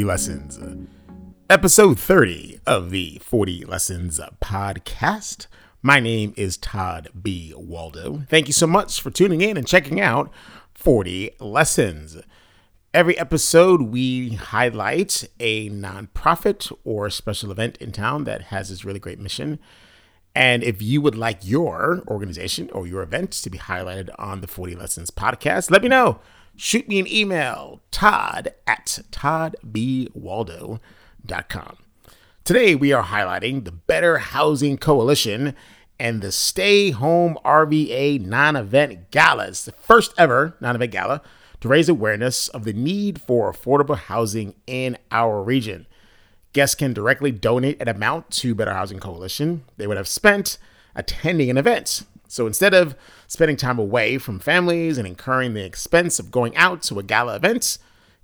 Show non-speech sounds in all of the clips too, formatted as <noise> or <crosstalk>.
40 Lessons. Episode 30 of the 40 Lessons podcast. My name is Todd B. Waldo. Thank you so much for tuning in and checking out 40 Lessons. Every episode, we highlight a nonprofit or special event in town that has this really great mission. And if you would like your organization or your event to be highlighted on the 40 Lessons podcast, let me know. Shoot me an email, todd at toddbwaldo.com. Today, we are highlighting the Better Housing Coalition and the Stay Home RVA non event gala. It's the first ever non event gala to raise awareness of the need for affordable housing in our region. Guests can directly donate an amount to Better Housing Coalition they would have spent attending an event. So instead of spending time away from families and incurring the expense of going out to a gala event,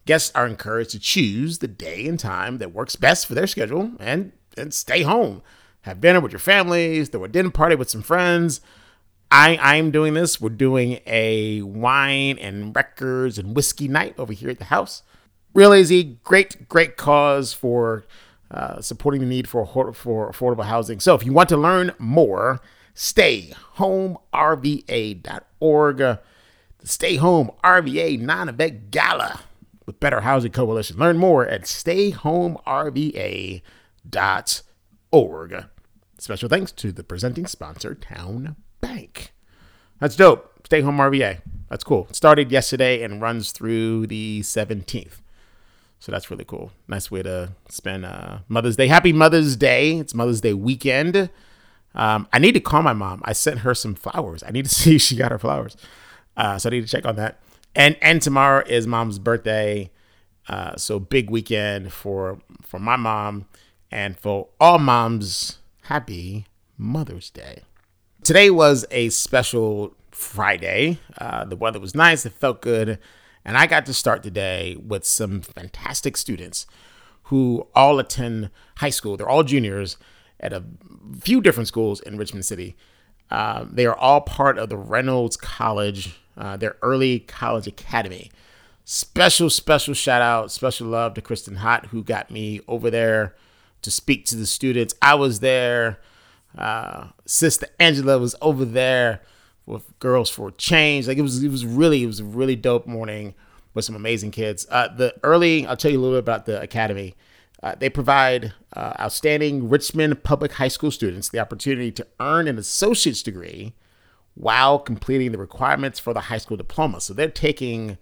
guests are encouraged to choose the day and time that works best for their schedule and, and stay home. Have dinner with your families, throw a dinner party with some friends. I, I'm doing this. We're doing a wine and records and whiskey night over here at the house. Real easy, great, great cause for uh, supporting the need for, for affordable housing. So if you want to learn more, stayhomerva.org. The Stay Home RVA non event gala with Better Housing Coalition. Learn more at stayhomerva.org. Special thanks to the presenting sponsor, Town Bank. That's dope. Stay Home RVA. That's cool. It started yesterday and runs through the 17th. So that's really cool. Nice way to spend uh, Mother's Day. Happy Mother's Day. It's Mother's Day weekend. Um, I need to call my mom. I sent her some flowers. I need to <laughs> see if she got her flowers. Uh, so I need to check on that. And and tomorrow is mom's birthday. Uh, so big weekend for for my mom and for all moms. Happy Mother's Day. Today was a special Friday. Uh, the weather was nice. It felt good. And I got to start the day with some fantastic students who all attend high school. They're all juniors at a few different schools in Richmond City. Uh, they are all part of the Reynolds College, uh, their early college academy. Special, special shout out, special love to Kristen Hott, who got me over there to speak to the students. I was there. Uh, Sister Angela was over there with Girls for Change. Like it was, it was really, it was a really dope morning with some amazing kids. Uh, the early, I'll tell you a little bit about the academy. Uh, they provide uh, outstanding Richmond public high school students the opportunity to earn an associate's degree while completing the requirements for the high school diploma. So they're taking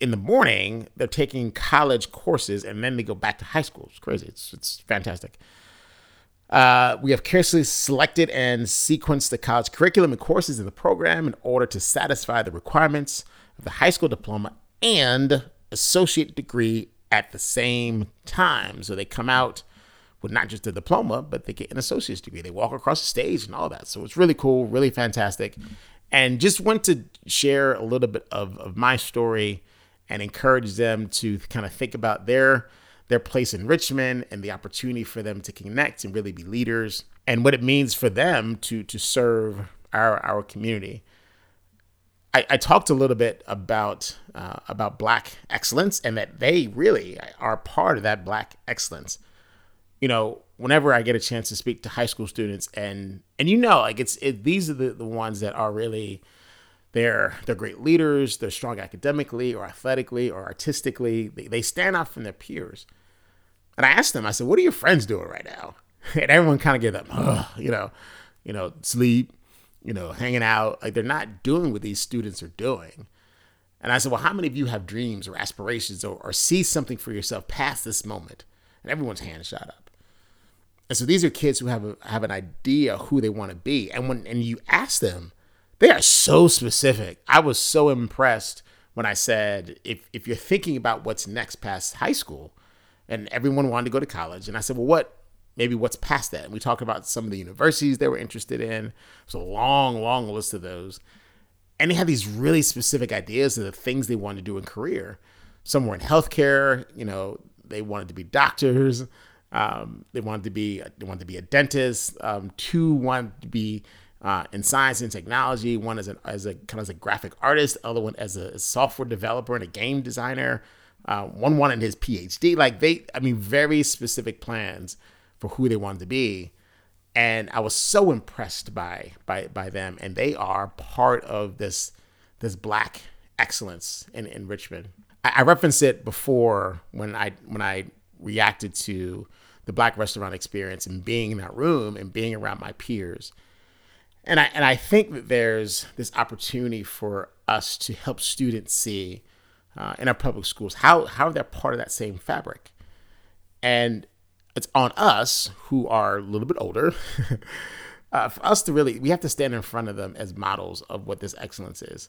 in the morning, they're taking college courses and then they go back to high school. It's crazy. It's, it's fantastic. Uh, we have carefully selected and sequenced the college curriculum and courses in the program in order to satisfy the requirements of the high school diploma and associate degree at the same time. So they come out with not just a diploma, but they get an associate's degree. They walk across the stage and all that. So it's really cool, really fantastic. And just want to share a little bit of, of my story and encourage them to kind of think about their their place in Richmond and the opportunity for them to connect and really be leaders and what it means for them to to serve our our community. I, I talked a little bit about uh, about Black excellence and that they really are part of that Black excellence. You know, whenever I get a chance to speak to high school students and and you know, like it's it, these are the, the ones that are really they're they're great leaders. They're strong academically or athletically or artistically. They, they stand out from their peers. And I asked them, I said, "What are your friends doing right now?" <laughs> And everyone kind of gave them, you know, you know, sleep, you know, hanging out. Like they're not doing what these students are doing. And I said, "Well, how many of you have dreams or aspirations or, or see something for yourself past this moment?" And everyone's hand shot up. And so these are kids who have a, have an idea who they want to be. And when and you ask them they are so specific. I was so impressed when I said, if, if you're thinking about what's next past high school, and everyone wanted to go to college, and I said, well, what, maybe what's past that? And we talked about some of the universities they were interested in. It's a long, long list of those. And they had these really specific ideas of the things they wanted to do in career. Some were in healthcare, you know, they wanted to be doctors. Um, they wanted to be they wanted to be a dentist. Um, two wanted to be uh, in science and technology. One as a, as a kind of as a graphic artist, other one as a software developer and a game designer. Uh, one wanted his PhD. Like they, I mean, very specific plans for who they wanted to be. And I was so impressed by by by them, and they are part of this this black excellence in, in Richmond. I, I referenced it before when I when I reacted to the black restaurant experience and being in that room and being around my peers. And I and I think that there's this opportunity for us to help students see uh, in our public schools how how they're part of that same fabric, and it's on us who are a little bit older. <laughs> uh, for us to really, we have to stand in front of them as models of what this excellence is,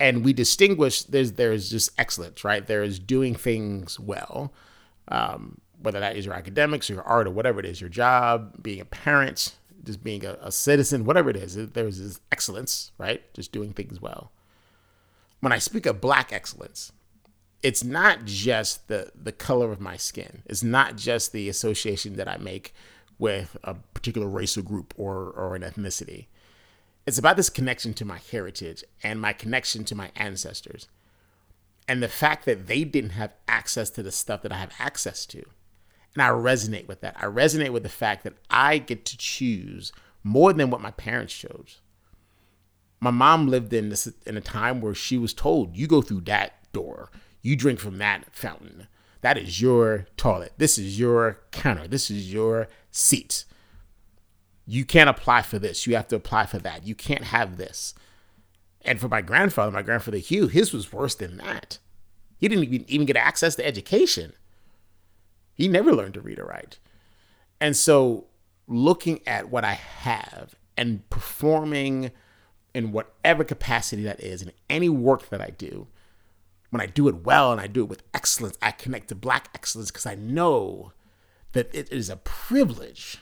and we distinguish. There's there's just excellence, right? There is doing things well, um, whether that is your academics or your art or whatever it is, your job, being a parent, just being a, a citizen, whatever it is. There's this excellence, right? Just doing things well. When I speak of black excellence, it's not just the the color of my skin. It's not just the association that I make with a particular racial group or or an ethnicity. It's about this connection to my heritage and my connection to my ancestors. And the fact that they didn't have access to the stuff that I have access to. And I resonate with that. I resonate with the fact that I get to choose more than what my parents chose. My mom lived in this in a time where she was told, you go through that door you drink from that fountain. That is your toilet. This is your counter. This is your seat. You can't apply for this. You have to apply for that. You can't have this. And for my grandfather, my grandfather Hugh, his was worse than that. He didn't even, get access to education. He never learned to read or write. And so, looking at what I have and performing in whatever capacity that is in any work that I do, when I do it well and I do it with excellence, I connect to black excellence because I know that it is a privilege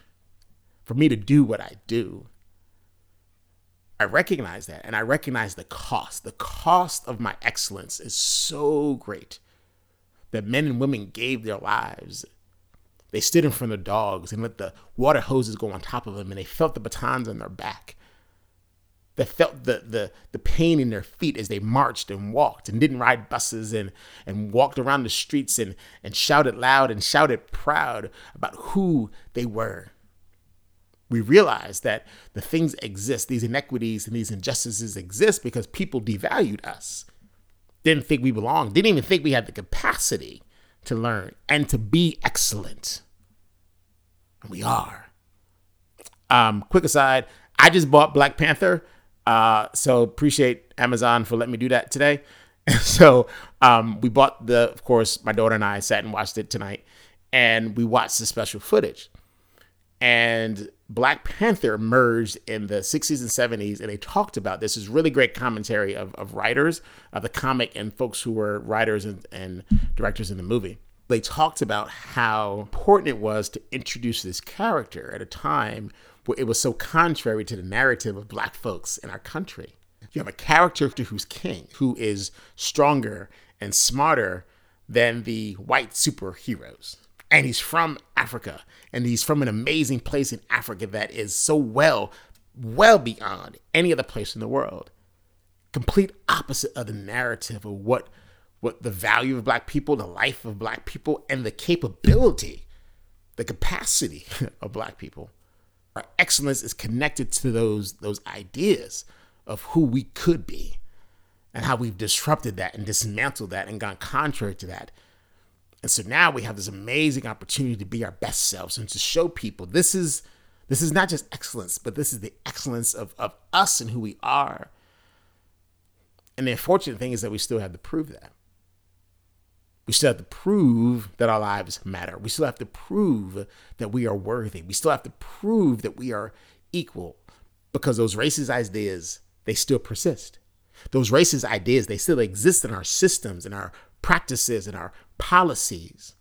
for me to do what I do. I recognize that and I recognize the cost. The cost of my excellence is so great that men and women gave their lives. They stood in front of dogs and let the water hoses go on top of them and they felt the batons on their back that felt the, the, the pain in their feet as they marched and walked and didn't ride buses and, and walked around the streets and, and shouted loud and shouted proud about who they were. We realized that the things exist, these inequities and these injustices exist because people devalued us, didn't think we belonged, didn't even think we had the capacity to learn and to be excellent. And we are. Um, quick aside, I just bought Black Panther uh, so appreciate Amazon for letting me do that today. <laughs> so um, we bought the, of course, my daughter and I sat and watched it tonight, and we watched the special footage. And Black Panther emerged in the 60s and 70s, and they talked about this. is really great commentary of, of writers of the comic and folks who were writers and, and directors in the movie. They talked about how important it was to introduce this character at a time it was so contrary to the narrative of black folks in our country. You have a character who's king, who is stronger and smarter than the white superheroes. And he's from Africa, and he's from an amazing place in Africa that is so well, well beyond any other place in the world. Complete opposite of the narrative of what what the value of black people, the life of black people, and the capability, the capacity <laughs> of black people our excellence is connected to those those ideas of who we could be and how we've disrupted that and dismantled that and gone contrary to that. And so now we have this amazing opportunity to be our best selves and to show people this is this is not just excellence, but this is the excellence of, of us and who we are. And the unfortunate thing is that we still have to prove that. We still have to prove that our lives matter. We still have to prove that we are worthy. We still have to prove that we are equal because those racist ideas, they still persist. Those racist ideas, they still exist in our systems, in our practices, in our policies.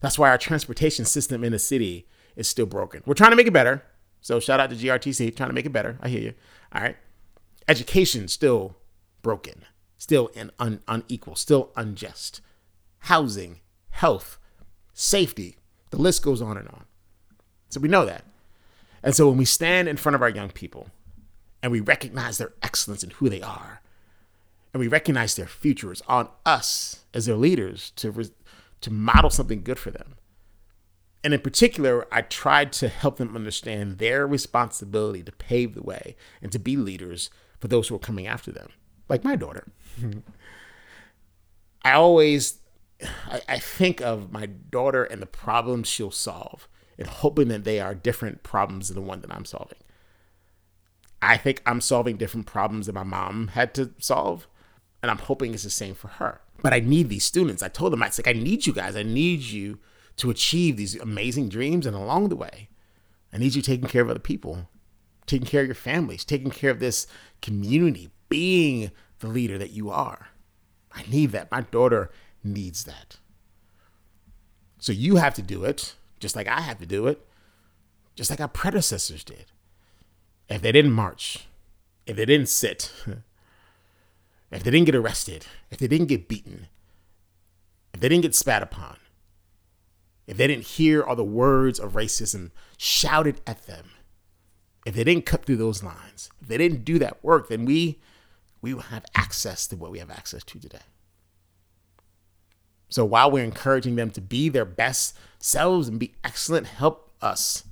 That's why our transportation system in the city is still broken. We're trying to make it better. So shout out to GRTC, trying to make it better. I hear you. All right. Education still broken, still un- unequal, still unjust housing, health, safety. The list goes on and on. So we know that. And so when we stand in front of our young people and we recognize their excellence in who they are, and we recognize their future. It's on us as their leaders to, to model something good for them. And in particular, I tried to help them understand their responsibility to pave the way and to be leaders for those who are coming after them, like my daughter. <laughs> I always I, I, think of my daughter and the problems she'll solve and hoping that they are different problems than the one that I'm solving. I think I'm solving different problems that my mom had to solve, and I'm hoping it's the same for her. But I need these students. I told them, I was like, I need you guys. I need you to achieve these amazing dreams. And along the way, I need you taking care of other people, taking care of your families, taking care of this community, being the leader that you are. I need that. My daughter needs that. So you have to do it, just like I have to do it, just like our predecessors did. If they didn't march, if they didn't sit, <laughs> if they didn't get arrested, if they didn't get beaten, if they didn't get spat upon, if they didn't hear all the words of racism shouted at them, if they didn't cut through those lines, if they didn't do that work, then we we will have access to what we have access to today. So while we're encouraging them to be their best selves and be excellent, help us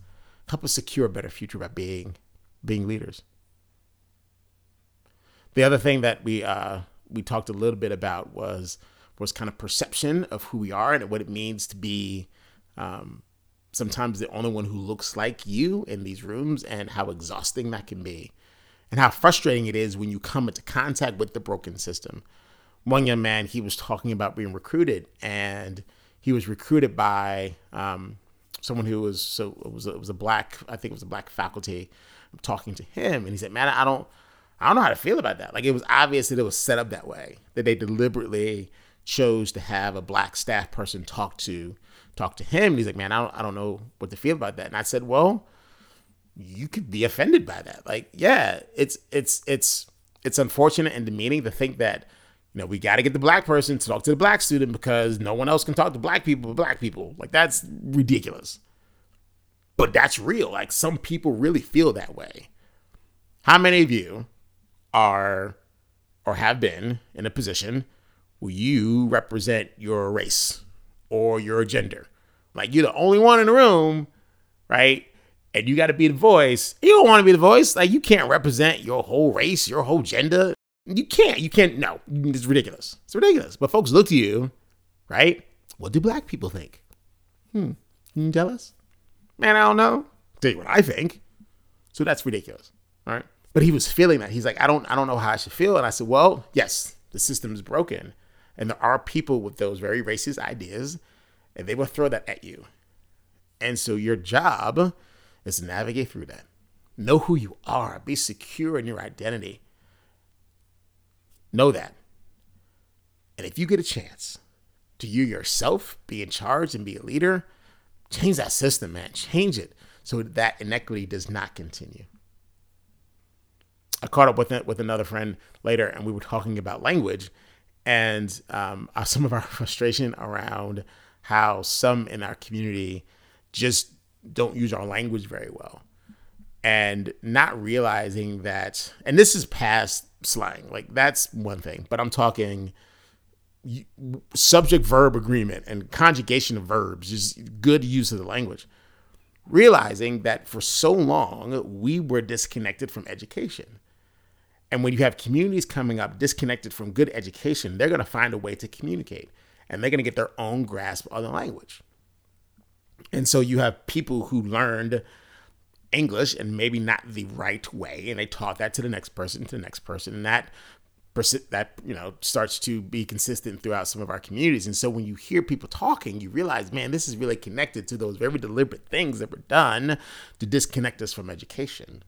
help us secure a better future by being being leaders. The other thing that we uh, we talked a little bit about was was kind of perception of who we are and what it means to be um, sometimes the only one who looks like you in these rooms and how exhausting that can be and how frustrating it is when you come into contact with the broken system. One young man, he was talking about being recruited, and he was recruited by um, someone who was so it was a, it was a black, I think it was a black faculty, talking to him, and he said, "Man, I don't, I don't know how to feel about that. Like it was obvious that it was set up that way, that they deliberately chose to have a black staff person talk to talk to him. And he's like, man, I don't, I don't know what to feel about that. And I said, well, you could be offended by that. Like, yeah, it's it's it's it's unfortunate and demeaning to think that you know we got to get the black person to talk to the black student because no one else can talk to black people but black people. Like that's ridiculous. But that's real. Like some people really feel that way. How many of you are or have been in a position where you represent your race or your gender? Like you're the only one in the room, right? and you got to be the voice. You don't want to be the voice. Like you can't represent your whole race, your whole gender. You can't. You can't. No, it's ridiculous. It's ridiculous. But folks look to you, right? What do black people think? Hmm. Can you tell us? Man, I don't know. Tell you what I think. So that's ridiculous. right? But he was feeling that. He's like, I don't, I don't know how I should feel. And I said, Well, yes, the system is broken, and there are people with those very racist ideas, and they will throw that at you. And so your job is to navigate through that. Know who you are, be secure in your identity. Know that. And if you get a chance to you yourself be in charge and be a leader, change that system, man. Change it so that inequity does not continue. I caught up with it with another friend later, and we were talking about language and um, <laughs> some of our frustration around how some in our community just don't use our language very well and not realizing that and this is past slang. Like that's one thing but i'm talking subject verb agreement and conjugation of verbs just good use of the language. Realizing that for so long we were disconnected from education. And when you have communities coming up disconnected from good education they're going to find a way to communicate and they're going to get their own grasp of the language. And so you have people who learned English and maybe not the right way, and they taught that to the next person, to the next person, and that that you know starts to be consistent throughout some of our communities. And so when you hear people talking, you realize, man, this is really connected to those very deliberate things that were done to disconnect us from education,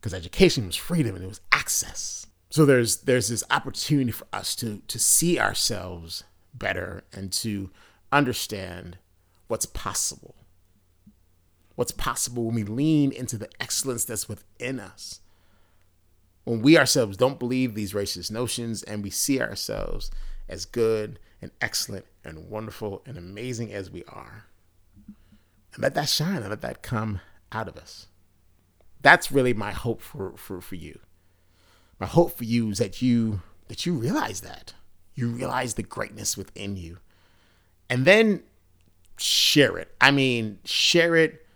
because education was freedom and it was access. So there's there's this opportunity for us to to see ourselves better and to understand what's possible. What's possible when we lean into the excellence that's within us. When we ourselves don't believe these racist notions and we see ourselves as good and excellent and wonderful and amazing as we are. And let that shine and let that come out of us. That's really my hope for, for, for you. My hope for you is that you that you realize that. You realize the greatness within you. And then share it. I mean, share it,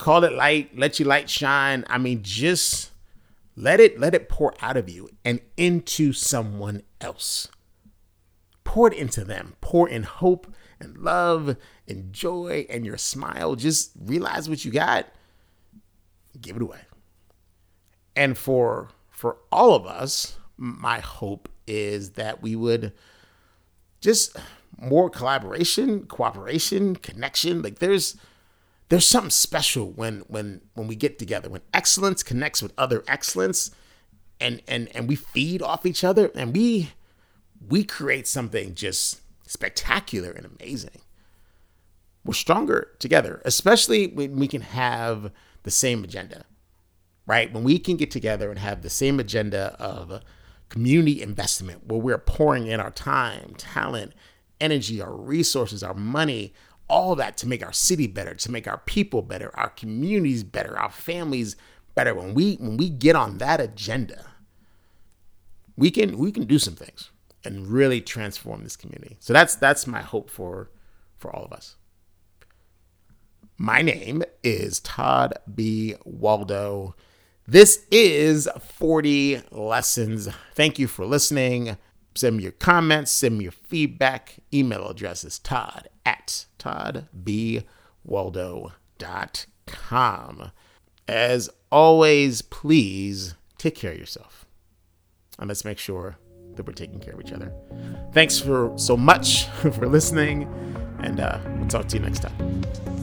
call it light, let your light shine. I mean, just let it let it pour out of you and into someone else. Pour it into them. Pour in hope and love and joy and your smile. Just realize what you got. Give it away. And for for all of us, my hope is that we would just more collaboration, cooperation, connection. Like there's there's something special when when when we get together. When excellence connects with other excellence and and and we feed off each other and we we create something just spectacular and amazing. We're stronger together, especially when we can have the same agenda. Right? When we can get together and have the same agenda of community investment where we're pouring in our time, talent, energy, our resources, our money, all that to make our city better, to make our people better, our communities better, our families better. When we when we get on that agenda, we can we can do some things and really transform this community. So that's that's my hope for for all of us. My name is Todd B. Waldo. This is 40 Lessons. Thank you for listening. Send me your comments, send me your feedback. Email address is todd at toddbwaldo.com. As always, please take care of yourself. And let's make sure that we're taking care of each other. Thanks for so much <laughs> for listening, and uh, we'll talk to you next time.